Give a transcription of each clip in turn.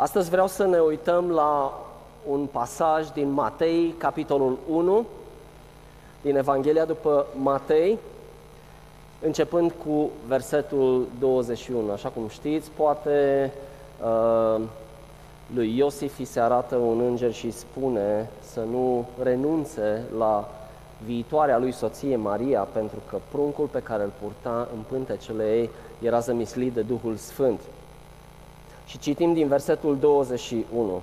Astăzi vreau să ne uităm la un pasaj din Matei, capitolul 1, din Evanghelia după Matei, începând cu versetul 21. Așa cum știți, poate uh, lui Iosif îi se arată un înger și spune să nu renunțe la viitoarea lui soție Maria, pentru că pruncul pe care îl purta în pântecele ei era zămislit de Duhul Sfânt. Și citim din versetul 21.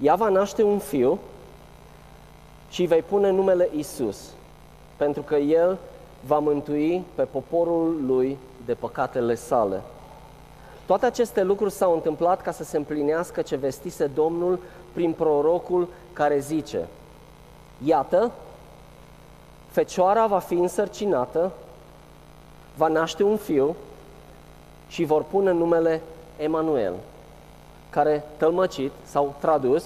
Ea va naște un fiu și îi vei pune numele Isus, pentru că el va mântui pe poporul lui de păcatele sale. Toate aceste lucruri s-au întâmplat ca să se împlinească ce vestise Domnul prin prorocul care zice Iată, fecioara va fi însărcinată, va naște un fiu și vor pune numele Emanuel, care tălmăcit sau tradus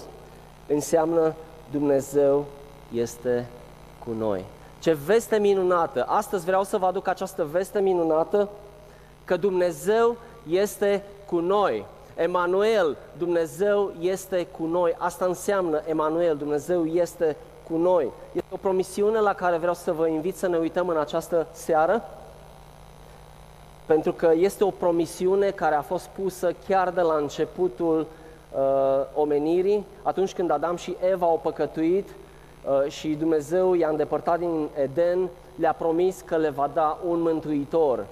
înseamnă Dumnezeu este cu noi. Ce veste minunată! Astăzi vreau să vă aduc această veste minunată că Dumnezeu este cu noi. Emanuel, Dumnezeu este cu noi. Asta înseamnă Emanuel, Dumnezeu este cu noi. Este o promisiune la care vreau să vă invit să ne uităm în această seară, pentru că este o promisiune care a fost pusă chiar de la începutul uh, omenirii, atunci când Adam și Eva au păcătuit uh, și Dumnezeu i-a îndepărtat din Eden, le-a promis că le va da un mântuitor.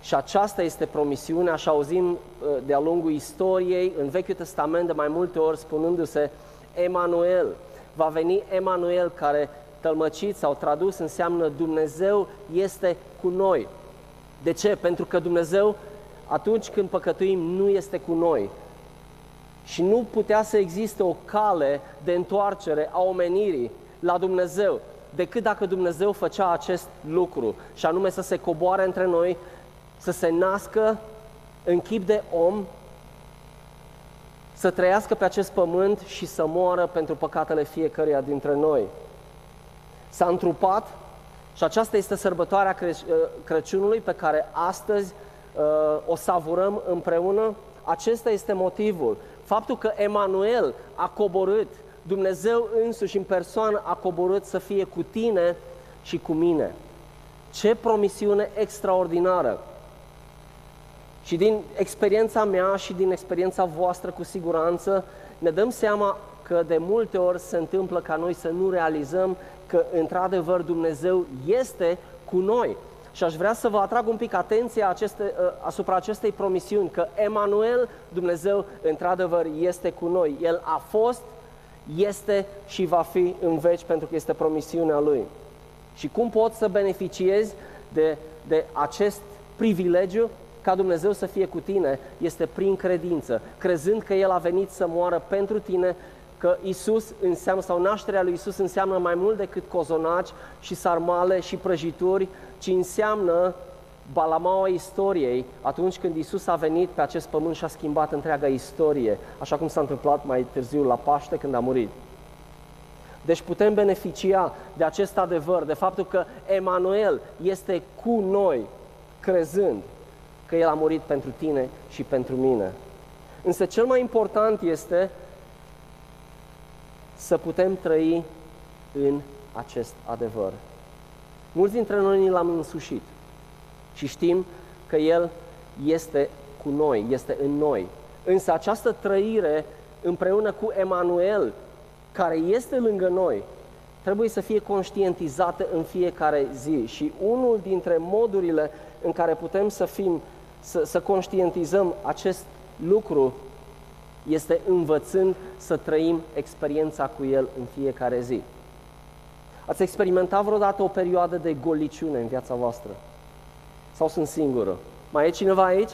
Și aceasta este promisiunea și auzim uh, de-a lungul istoriei în Vechiul Testament de mai multe ori spunându-se Emanuel. Va veni Emanuel care tălmăcit sau tradus înseamnă Dumnezeu este cu noi. De ce? Pentru că Dumnezeu atunci când păcătuim nu este cu noi. Și nu putea să existe o cale de întoarcere a omenirii la Dumnezeu decât dacă Dumnezeu făcea acest lucru, și anume să se coboare între noi să se nască în chip de om, să trăiască pe acest pământ și să moară pentru păcatele fiecăruia dintre noi. S-a întrupat și aceasta este sărbătoarea Cră- uh, Crăciunului pe care astăzi uh, o savurăm împreună. Acesta este motivul. Faptul că Emanuel a coborât, Dumnezeu însuși în persoană a coborât să fie cu tine și cu mine. Ce promisiune extraordinară! Și din experiența mea și din experiența voastră cu siguranță ne dăm seama că de multe ori se întâmplă ca noi să nu realizăm că într-adevăr Dumnezeu este cu noi. Și aș vrea să vă atrag un pic atenția aceste, ă, asupra acestei promisiuni, că Emanuel, Dumnezeu, într-adevăr, este cu noi. El a fost, este și va fi în veci pentru că este promisiunea Lui. Și cum poți să beneficiezi de, de acest privilegiu? ca Dumnezeu să fie cu tine este prin credință, crezând că El a venit să moară pentru tine, că Isus înseamnă, sau nașterea lui Isus înseamnă mai mult decât cozonaci și sarmale și prăjituri, ci înseamnă balamaua istoriei atunci când Isus a venit pe acest pământ și a schimbat întreaga istorie, așa cum s-a întâmplat mai târziu la Paște când a murit. Deci putem beneficia de acest adevăr, de faptul că Emanuel este cu noi, crezând că El a murit pentru tine și pentru mine. Însă cel mai important este să putem trăi în acest adevăr. Mulți dintre noi ni l-am însușit și știm că El este cu noi, este în noi. Însă această trăire împreună cu Emanuel, care este lângă noi, trebuie să fie conștientizată în fiecare zi. Și unul dintre modurile în care putem să fim să, să conștientizăm acest lucru este învățând să trăim experiența cu El în fiecare zi. Ați experimentat vreodată o perioadă de goliciune în viața voastră? Sau sunt singură? Mai e cineva aici?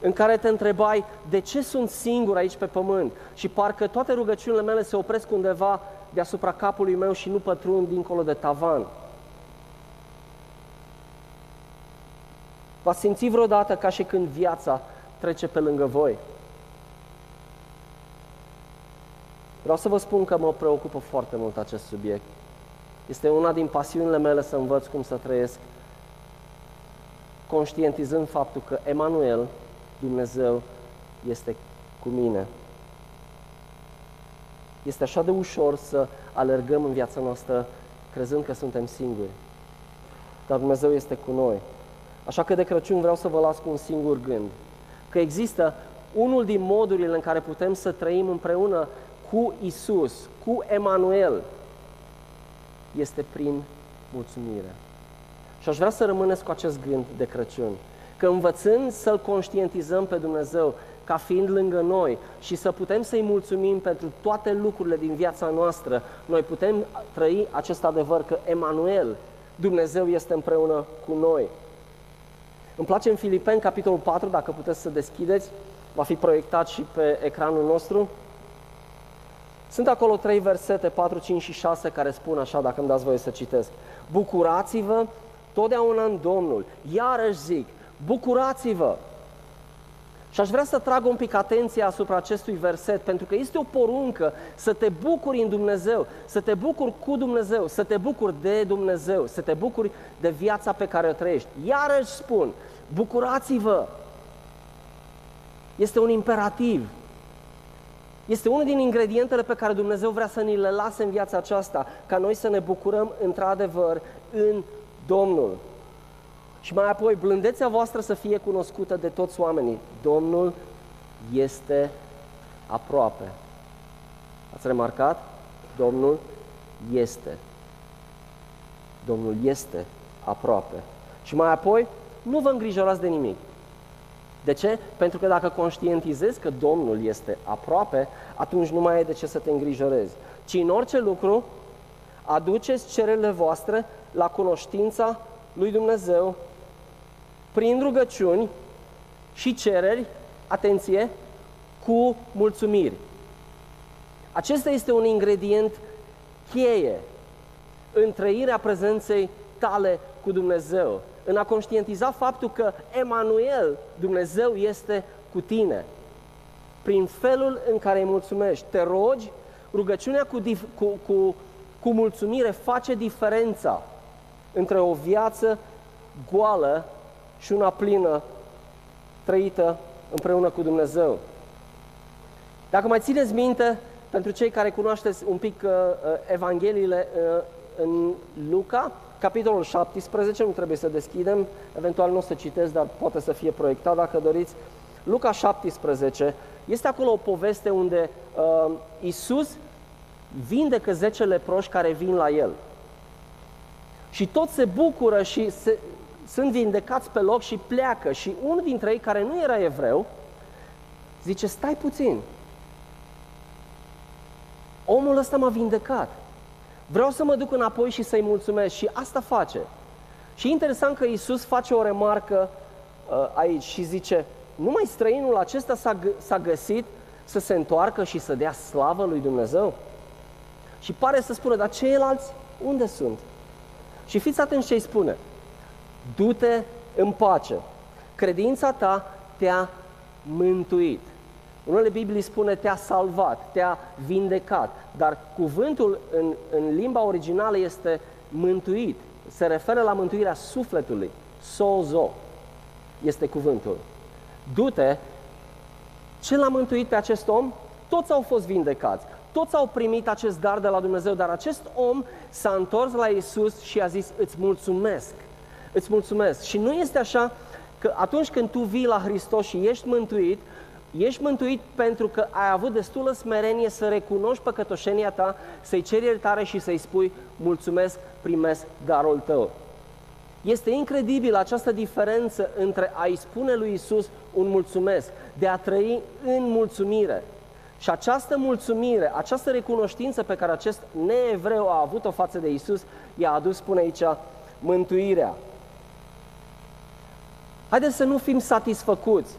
În care te întrebai de ce sunt singur aici pe pământ și parcă toate rugăciunile mele se opresc undeva deasupra capului meu și nu pătrund dincolo de tavan. V-ați simțit vreodată ca și când viața trece pe lângă voi? Vreau să vă spun că mă preocupă foarte mult acest subiect. Este una din pasiunile mele să învăț cum să trăiesc conștientizând faptul că Emanuel, Dumnezeu, este cu mine. Este așa de ușor să alergăm în viața noastră crezând că suntem singuri. Dar Dumnezeu este cu noi. Așa că de Crăciun vreau să vă las cu un singur gând. Că există unul din modurile în care putem să trăim împreună cu Isus, cu Emanuel, este prin mulțumire. Și aș vrea să rămâneți cu acest gând de Crăciun. Că învățând să-L conștientizăm pe Dumnezeu ca fiind lângă noi și să putem să-i mulțumim pentru toate lucrurile din viața noastră, noi putem trăi acest adevăr că Emanuel, Dumnezeu este împreună cu noi. Îmi place în Filipeni, capitolul 4, dacă puteți să deschideți, va fi proiectat și pe ecranul nostru. Sunt acolo trei versete, 4, 5 și 6, care spun așa, dacă îmi dați voie să citesc. Bucurați-vă totdeauna în Domnul. Iarăși zic, bucurați-vă! Și aș vrea să trag un pic atenția asupra acestui verset, pentru că este o poruncă să te bucuri în Dumnezeu, să te bucuri cu Dumnezeu, să te bucuri de Dumnezeu, să te bucuri de viața pe care o trăiești. Iarăși spun, bucurați-vă! Este un imperativ. Este unul din ingredientele pe care Dumnezeu vrea să ni le lase în viața aceasta, ca noi să ne bucurăm într-adevăr în Domnul. Și mai apoi, blândețea voastră să fie cunoscută de toți oamenii. Domnul este aproape. Ați remarcat? Domnul este. Domnul este aproape. Și mai apoi, nu vă îngrijorați de nimic. De ce? Pentru că dacă conștientizezi că Domnul este aproape, atunci nu mai e de ce să te îngrijorezi. Ci în orice lucru, aduceți cererile voastre la cunoștința lui Dumnezeu prin rugăciuni și cereri, atenție, cu mulțumiri. Acesta este un ingredient cheie în trăirea prezenței tale cu Dumnezeu, în a conștientiza faptul că Emanuel, Dumnezeu, este cu tine. Prin felul în care îi mulțumești, te rogi, rugăciunea cu, cu, cu, cu mulțumire face diferența între o viață goală și una plină, trăită împreună cu Dumnezeu. Dacă mai țineți minte, pentru cei care cunoașteți un pic uh, uh Evangheliile uh, în Luca, capitolul 17, nu trebuie să deschidem, eventual nu o să citesc, dar poate să fie proiectat dacă doriți. Luca 17, este acolo o poveste unde uh, Isus vindecă 10 leproși care vin la el. Și toți se bucură și se, sunt vindecați pe loc și pleacă. Și unul dintre ei, care nu era evreu, zice, stai puțin, omul ăsta m-a vindecat. Vreau să mă duc înapoi și să-i mulțumesc. Și asta face. Și e interesant că Isus face o remarcă uh, aici și zice, numai străinul acesta s-a, s-a găsit să se întoarcă și să dea slavă lui Dumnezeu? Și pare să spună, dar ceilalți unde sunt? Și fiți atenți ce îi spune. Du-te în pace. Credința ta te-a mântuit. Unele Biblii spune te-a salvat, te-a vindecat, dar cuvântul în, în limba originală este mântuit. Se referă la mântuirea sufletului. Sozo este cuvântul. Du-te, ce l-a mântuit pe acest om? Toți au fost vindecați, toți au primit acest dar de la Dumnezeu, dar acest om s-a întors la Isus și a zis, îți mulțumesc, îți mulțumesc. Și nu este așa că atunci când tu vii la Hristos și ești mântuit, Ești mântuit pentru că ai avut destulă smerenie să recunoști păcătoșenia ta, să-i ceri iertare și să-i spui mulțumesc, primesc darul tău. Este incredibil această diferență între a-i spune lui Isus un mulțumesc, de a trăi în mulțumire. Și această mulțumire, această recunoștință pe care acest neevreu a avut-o față de Isus, i-a adus, spune aici, mântuirea. Haideți să nu fim satisfăcuți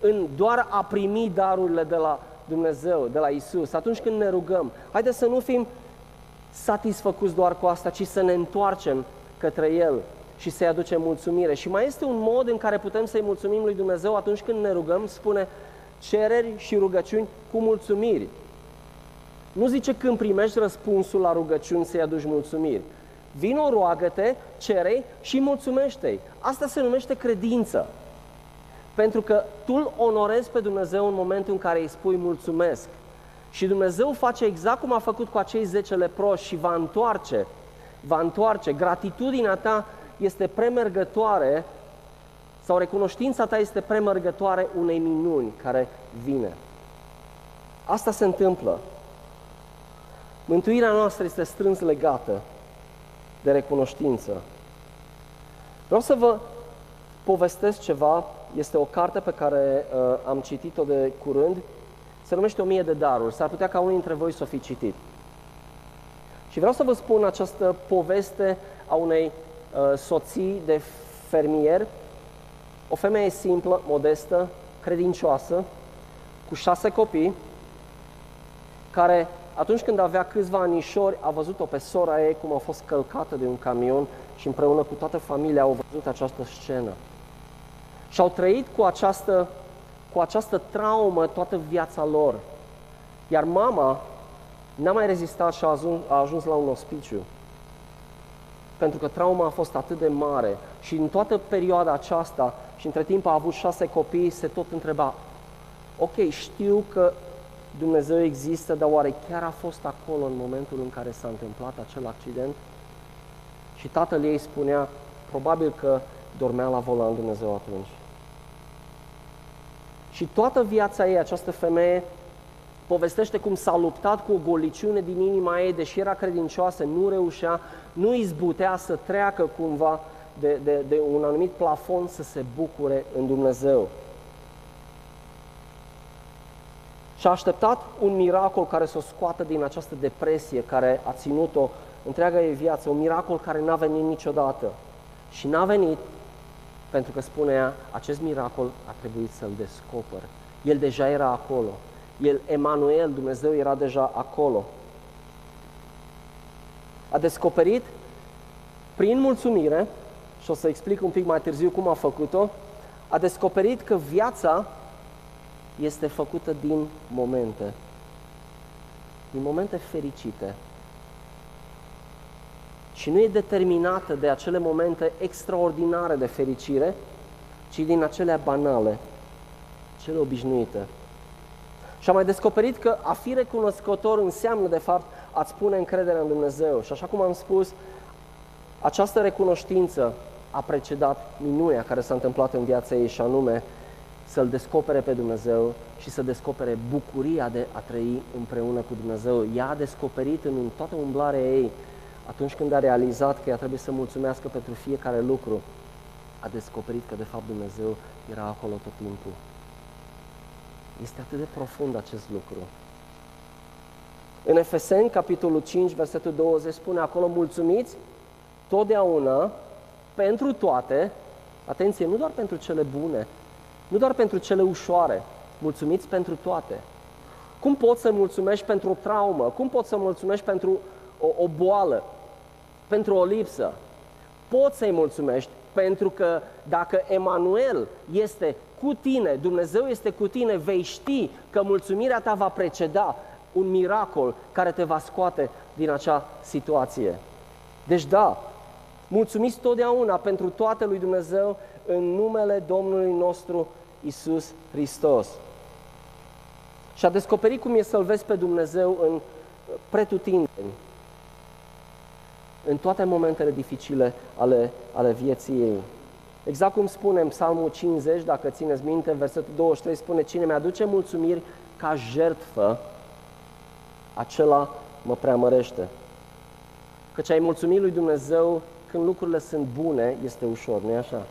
în doar a primi darurile de la Dumnezeu, de la Isus, atunci când ne rugăm. Haideți să nu fim satisfăcuți doar cu asta, ci să ne întoarcem către El și să-i aducem mulțumire. Și mai este un mod în care putem să-i mulțumim lui Dumnezeu atunci când ne rugăm, spune cereri și rugăciuni cu mulțumiri. Nu zice când primești răspunsul la rugăciuni să-i aduci mulțumiri. Vino, roagă-te, cere și mulțumește-i. Asta se numește credință. Pentru că tu îl onorezi pe Dumnezeu în momentul în care îi spui mulțumesc. Și Dumnezeu face exact cum a făcut cu acei 10 leproși și va întoarce. Va întoarce. Gratitudinea ta este premergătoare sau recunoștința ta este premergătoare unei minuni care vine. Asta se întâmplă. Mântuirea noastră este strâns legată de recunoștință. Vreau să vă povestesc ceva. Este o carte pe care uh, am citit-o de curând. Se numește O mie de daruri. S-ar putea ca unii dintre voi să o fi citit. Și vreau să vă spun această poveste a unei uh, soții de fermier, o femeie simplă, modestă, credincioasă, cu șase copii, care atunci când avea câțiva anișori, a văzut-o pe sora ei cum a fost călcată de un camion și împreună cu toată familia au văzut această scenă. Și au trăit cu această, cu această traumă toată viața lor. Iar mama n-a mai rezistat și a ajuns, a ajuns la un ospiciu. Pentru că trauma a fost atât de mare și în toată perioada aceasta și între timp a avut șase copii, se tot întreba, ok, știu că Dumnezeu există, dar oare chiar a fost acolo în momentul în care s-a întâmplat acel accident? Și tatăl ei spunea, probabil că dormea la volan Dumnezeu atunci. Și toată viața ei, această femeie, povestește cum s-a luptat cu o goliciune din inima ei, deși era credincioasă, nu reușea, nu izbutea să treacă cumva de, de, de un anumit plafon să se bucure în Dumnezeu. Și a așteptat un miracol care să o scoată din această depresie care a ținut-o întreaga ei viață, un miracol care n-a venit niciodată. Și n-a venit pentru că spunea, acest miracol a trebuit să-l descoper. El deja era acolo. El, Emanuel, Dumnezeu era deja acolo. A descoperit prin mulțumire, și o să explic un pic mai târziu cum a făcut-o, a descoperit că viața este făcută din momente, din momente fericite. Și nu e determinată de acele momente extraordinare de fericire, ci din acele banale, cele obișnuite. Și am mai descoperit că a fi recunoscător înseamnă, de fapt, a-ți pune încredere în Dumnezeu. Și așa cum am spus, această recunoștință a precedat minunea care s-a întâmplat în viața ei și anume să-L descopere pe Dumnezeu și să descopere bucuria de a trăi împreună cu Dumnezeu. Ea a descoperit în toată umblarea ei, atunci când a realizat că ea trebuie să mulțumească pentru fiecare lucru, a descoperit că de fapt Dumnezeu era acolo tot timpul. Este atât de profund acest lucru. În Efeseni, capitolul 5, versetul 20, spune acolo, mulțumiți totdeauna pentru toate, atenție, nu doar pentru cele bune, nu doar pentru cele ușoare, mulțumiți pentru toate. Cum poți să mulțumești pentru o traumă? Cum poți să mulțumești pentru o, o boală? Pentru o lipsă? Poți să-i mulțumești pentru că dacă Emanuel este cu tine, Dumnezeu este cu tine, vei ști că mulțumirea ta va preceda un miracol care te va scoate din acea situație. Deci da, mulțumiți totdeauna pentru toate lui Dumnezeu în numele Domnului nostru Isus Hristos. Și a descoperit cum e să-L vezi pe Dumnezeu în pretutindeni, în toate momentele dificile ale, ale vieții ei. Exact cum spune în Psalmul 50, dacă țineți minte, versetul 23 spune Cine mi-aduce mulțumiri ca jertfă, acela mă preamărește. Căci ai mulțumit lui Dumnezeu când lucrurile sunt bune, este ușor, nu-i așa?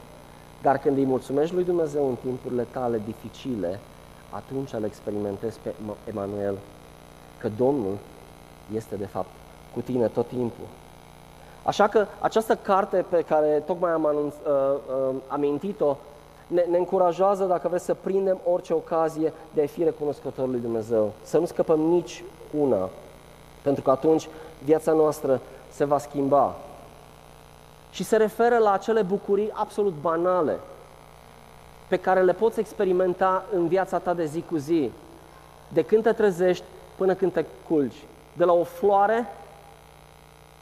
Dar când îi mulțumești lui Dumnezeu în timpurile tale dificile, atunci îl experimentezi pe Emanuel, că Domnul este de fapt cu tine tot timpul. Așa că această carte pe care tocmai am anunț, uh, uh, amintit-o ne, ne încurajează, dacă vreți, să prindem orice ocazie de a fi recunoscător lui Dumnezeu. Să nu scăpăm nici una, pentru că atunci viața noastră se va schimba și se referă la acele bucurii absolut banale pe care le poți experimenta în viața ta de zi cu zi, de când te trezești până când te culci. De la o floare,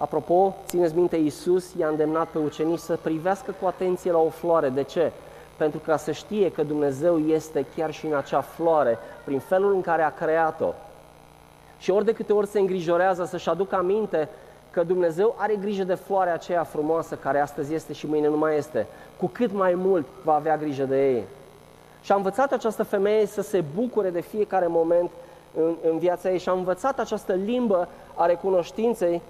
Apropo, țineți minte, Iisus i-a îndemnat pe ucenici să privească cu atenție la o floare. De ce? Pentru ca să știe că Dumnezeu este chiar și în acea floare, prin felul în care a creat-o. Și ori de câte ori se îngrijorează să-și aducă aminte că Dumnezeu are grijă de floarea aceea frumoasă care astăzi este și mâine nu mai este, cu cât mai mult va avea grijă de ei. Și a învățat această femeie să se bucure de fiecare moment în, în viața ei și a învățat această limbă a recunoștinței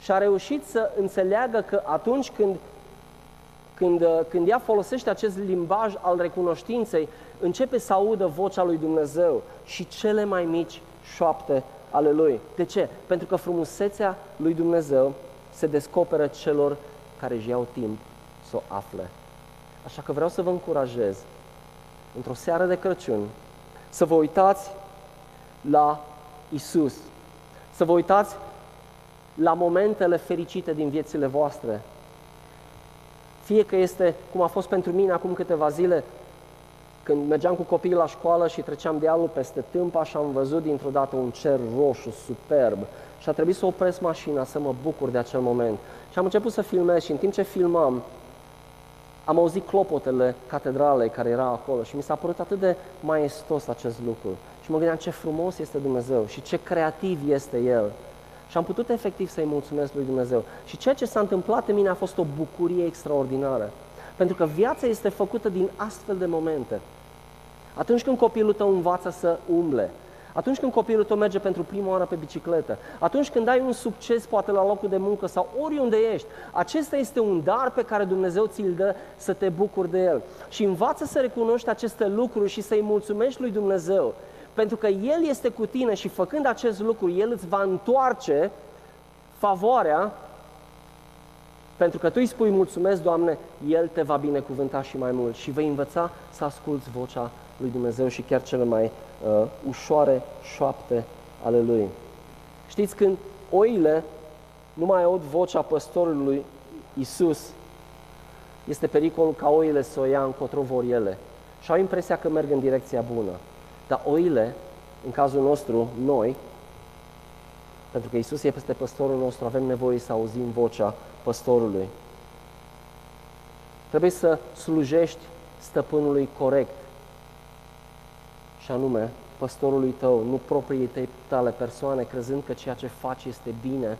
și a reușit să înțeleagă că atunci când, când, când ea folosește acest limbaj al recunoștinței, începe să audă vocea lui Dumnezeu și cele mai mici șoapte ale Lui. De ce? Pentru că frumusețea lui Dumnezeu se descoperă celor care își iau timp să o afle. Așa că vreau să vă încurajez, într-o seară de Crăciun, să vă uitați la Isus, să vă uitați la momentele fericite din viețile voastre. Fie că este, cum a fost pentru mine acum câteva zile, când mergeam cu copiii la școală și treceam dealul peste tâmpa și am văzut dintr-o dată un cer roșu, superb, și a trebuit să opresc mașina, să mă bucur de acel moment. Și am început să filmez și în timp ce filmam, am auzit clopotele catedralei care era acolo și mi s-a părut atât de maestos acest lucru. Și mă gândeam ce frumos este Dumnezeu și ce creativ este El. Și am putut efectiv să-i mulțumesc lui Dumnezeu. Și ceea ce s-a întâmplat în mine a fost o bucurie extraordinară. Pentru că viața este făcută din astfel de momente. Atunci când copilul tău învață să umble, atunci când copilul tău merge pentru prima oară pe bicicletă, atunci când ai un succes poate la locul de muncă sau oriunde ești, acesta este un dar pe care Dumnezeu ți-l dă să te bucuri de el. Și învață să recunoști aceste lucruri și să-i mulțumești lui Dumnezeu. Pentru că El este cu tine și făcând acest lucru, El îți va întoarce favoarea pentru că tu îi spui mulțumesc, Doamne, El te va binecuvânta și mai mult și vei învăța să asculți vocea lui Dumnezeu și chiar cele mai uh, ușoare șoapte ale Lui. Știți, când oile nu mai aud vocea păstorului Isus, este pericolul ca oile să o ia încotro vor ele și au impresia că merg în direcția bună. Dar oile, în cazul nostru, noi, pentru că Isus e peste păstorul nostru, avem nevoie să auzim vocea păstorului. Trebuie să slujești stăpânului corect, și anume păstorului tău, nu propriei tale persoane, crezând că ceea ce faci este bine,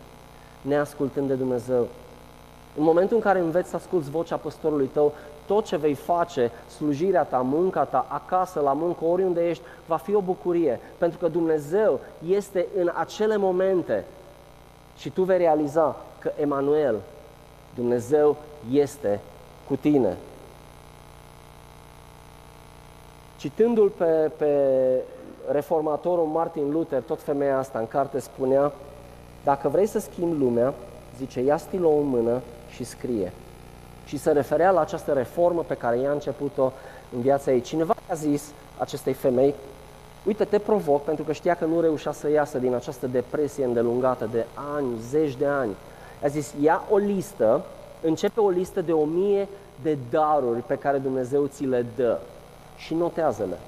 neascultând de Dumnezeu. În momentul în care înveți să asculți vocea păstorului tău, tot ce vei face, slujirea ta, munca ta, acasă, la muncă, oriunde ești, va fi o bucurie. Pentru că Dumnezeu este în acele momente și tu vei realiza că Emanuel, Dumnezeu este cu tine. Citându-l pe, pe reformatorul Martin Luther, tot femeia asta în carte spunea, dacă vrei să schimbi lumea, zice, ia stilul în mână și scrie. Și se referea la această reformă pe care ea a început-o în viața ei. Cineva a zis acestei femei, uite, te provoc, pentru că știa că nu reușea să iasă din această depresie îndelungată de ani, zeci de ani. A zis, ia o listă, începe o listă de o mie de daruri pe care Dumnezeu ți le dă și notează-le.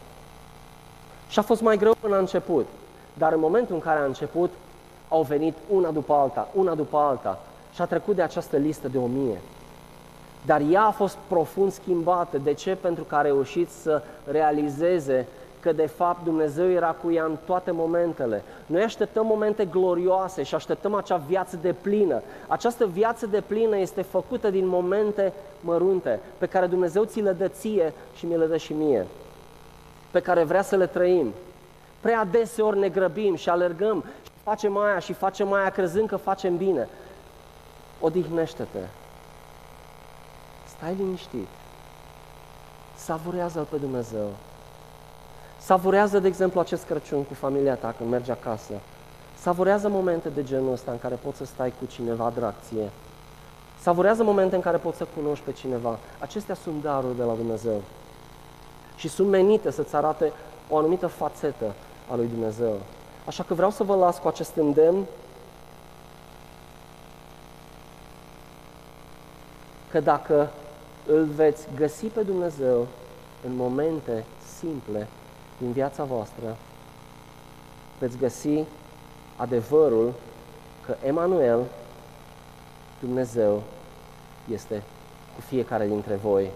Și a fost mai greu până a început, dar în momentul în care a început, au venit una după alta, una după alta și a trecut de această listă de o mie. Dar ea a fost profund schimbată. De ce? Pentru că a reușit să realizeze că de fapt Dumnezeu era cu ea în toate momentele. Noi așteptăm momente glorioase și așteptăm acea viață de plină. Această viață de plină este făcută din momente mărunte pe care Dumnezeu ți le dă ție și mi le dă și mie. Pe care vrea să le trăim. Prea deseori ne grăbim și alergăm și facem aia și facem aia crezând că facem bine. Odihnește-te. Stai liniștit. Savurează-L pe Dumnezeu. Savurează, de exemplu, acest Crăciun cu familia ta când mergi acasă. Savurează momente de genul ăsta în care poți să stai cu cineva drag ție. Savurează momente în care poți să cunoști pe cineva. Acestea sunt daruri de la Dumnezeu. Și sunt menite să-ți arate o anumită fațetă a lui Dumnezeu. Așa că vreau să vă las cu acest îndemn că dacă îl veți găsi pe Dumnezeu în momente simple din viața voastră, veți găsi adevărul că Emanuel Dumnezeu este cu fiecare dintre voi,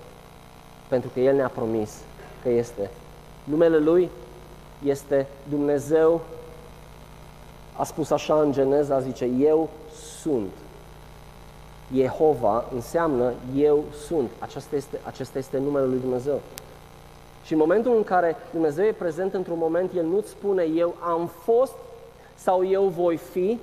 pentru că El ne-a promis că este. Numele Lui este Dumnezeu, a spus așa în Geneza, zice, Eu sunt. Jehova înseamnă Eu sunt. Acesta este, acesta este numele Lui Dumnezeu. Și în momentul în care Dumnezeu e prezent într-un moment, El nu-ți spune eu am fost sau eu voi fi,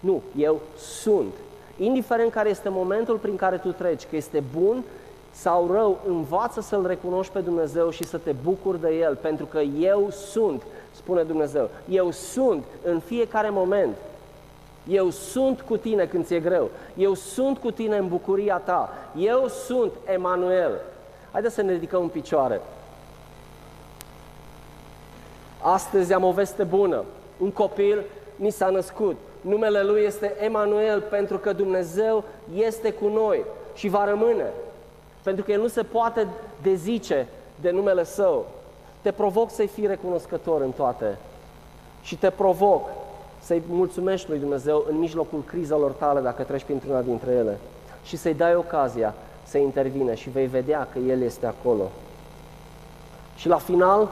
nu, eu sunt. Indiferent care este momentul prin care tu treci, că este bun sau rău, învață să-L recunoști pe Dumnezeu și să te bucuri de El, pentru că eu sunt, spune Dumnezeu. Eu sunt în fiecare moment. Eu sunt cu tine când ți-e greu. Eu sunt cu tine în bucuria ta. Eu sunt Emanuel. Haideți să ne ridicăm în picioare. Astăzi am o veste bună. Un copil ni s-a născut. Numele lui este Emanuel pentru că Dumnezeu este cu noi și va rămâne. Pentru că El nu se poate dezice de numele Său. Te provoc să-i fii recunoscător în toate. Și te provoc să-i mulțumești lui Dumnezeu în mijlocul crizelor tale dacă treci printr-una dintre ele. Și să-i dai ocazia să intervine și vei vedea că El este acolo. Și la final,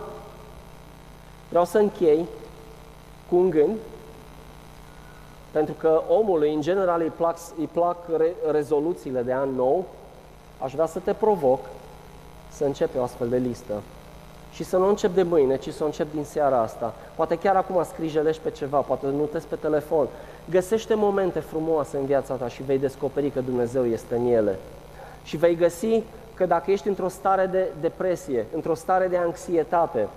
Vreau să închei cu un gând, pentru că omului, în general, îi plac, îi plac re, rezoluțiile de an nou, aș vrea să te provoc să începi o astfel de listă. Și să nu încep de mâine, ci să o încep din seara asta. Poate chiar acum scrijelești pe ceva, poate notezi pe telefon. Găsește momente frumoase în viața ta și vei descoperi că Dumnezeu este în ele. Și vei găsi că dacă ești într-o stare de depresie, într-o stare de anxietate,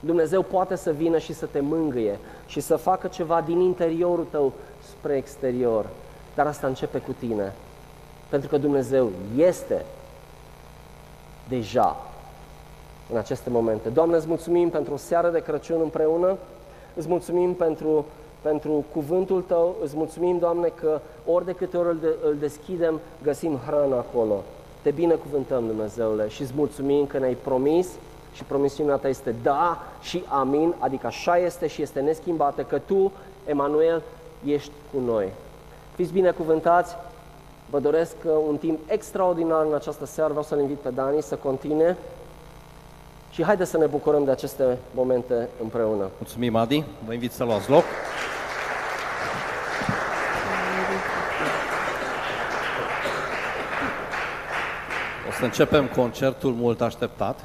Dumnezeu poate să vină și să te mângâie și să facă ceva din interiorul tău spre exterior. Dar asta începe cu tine. Pentru că Dumnezeu este deja în aceste momente. Doamne, îți mulțumim pentru o seară de Crăciun împreună, îți mulțumim pentru, pentru cuvântul Tău, îți mulțumim, Doamne, că ori de câte ori îl, de, îl deschidem, găsim hrană acolo. Te binecuvântăm, Dumnezeule, și îți mulțumim că ne-ai promis și promisiunea ta este da și amin, adică așa este și este neschimbată, că tu, Emanuel, ești cu noi. Fiți binecuvântați, vă doresc uh, un timp extraordinar în această seară, vreau să-l invit pe Dani să continue și haideți să ne bucurăm de aceste momente împreună. Mulțumim, Adi, vă invit să luați loc. O să începem concertul mult așteptat.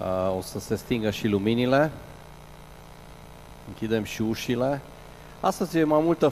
Uh, o să se stingă și luminile. Închidem și ușile. Astăzi e mai multă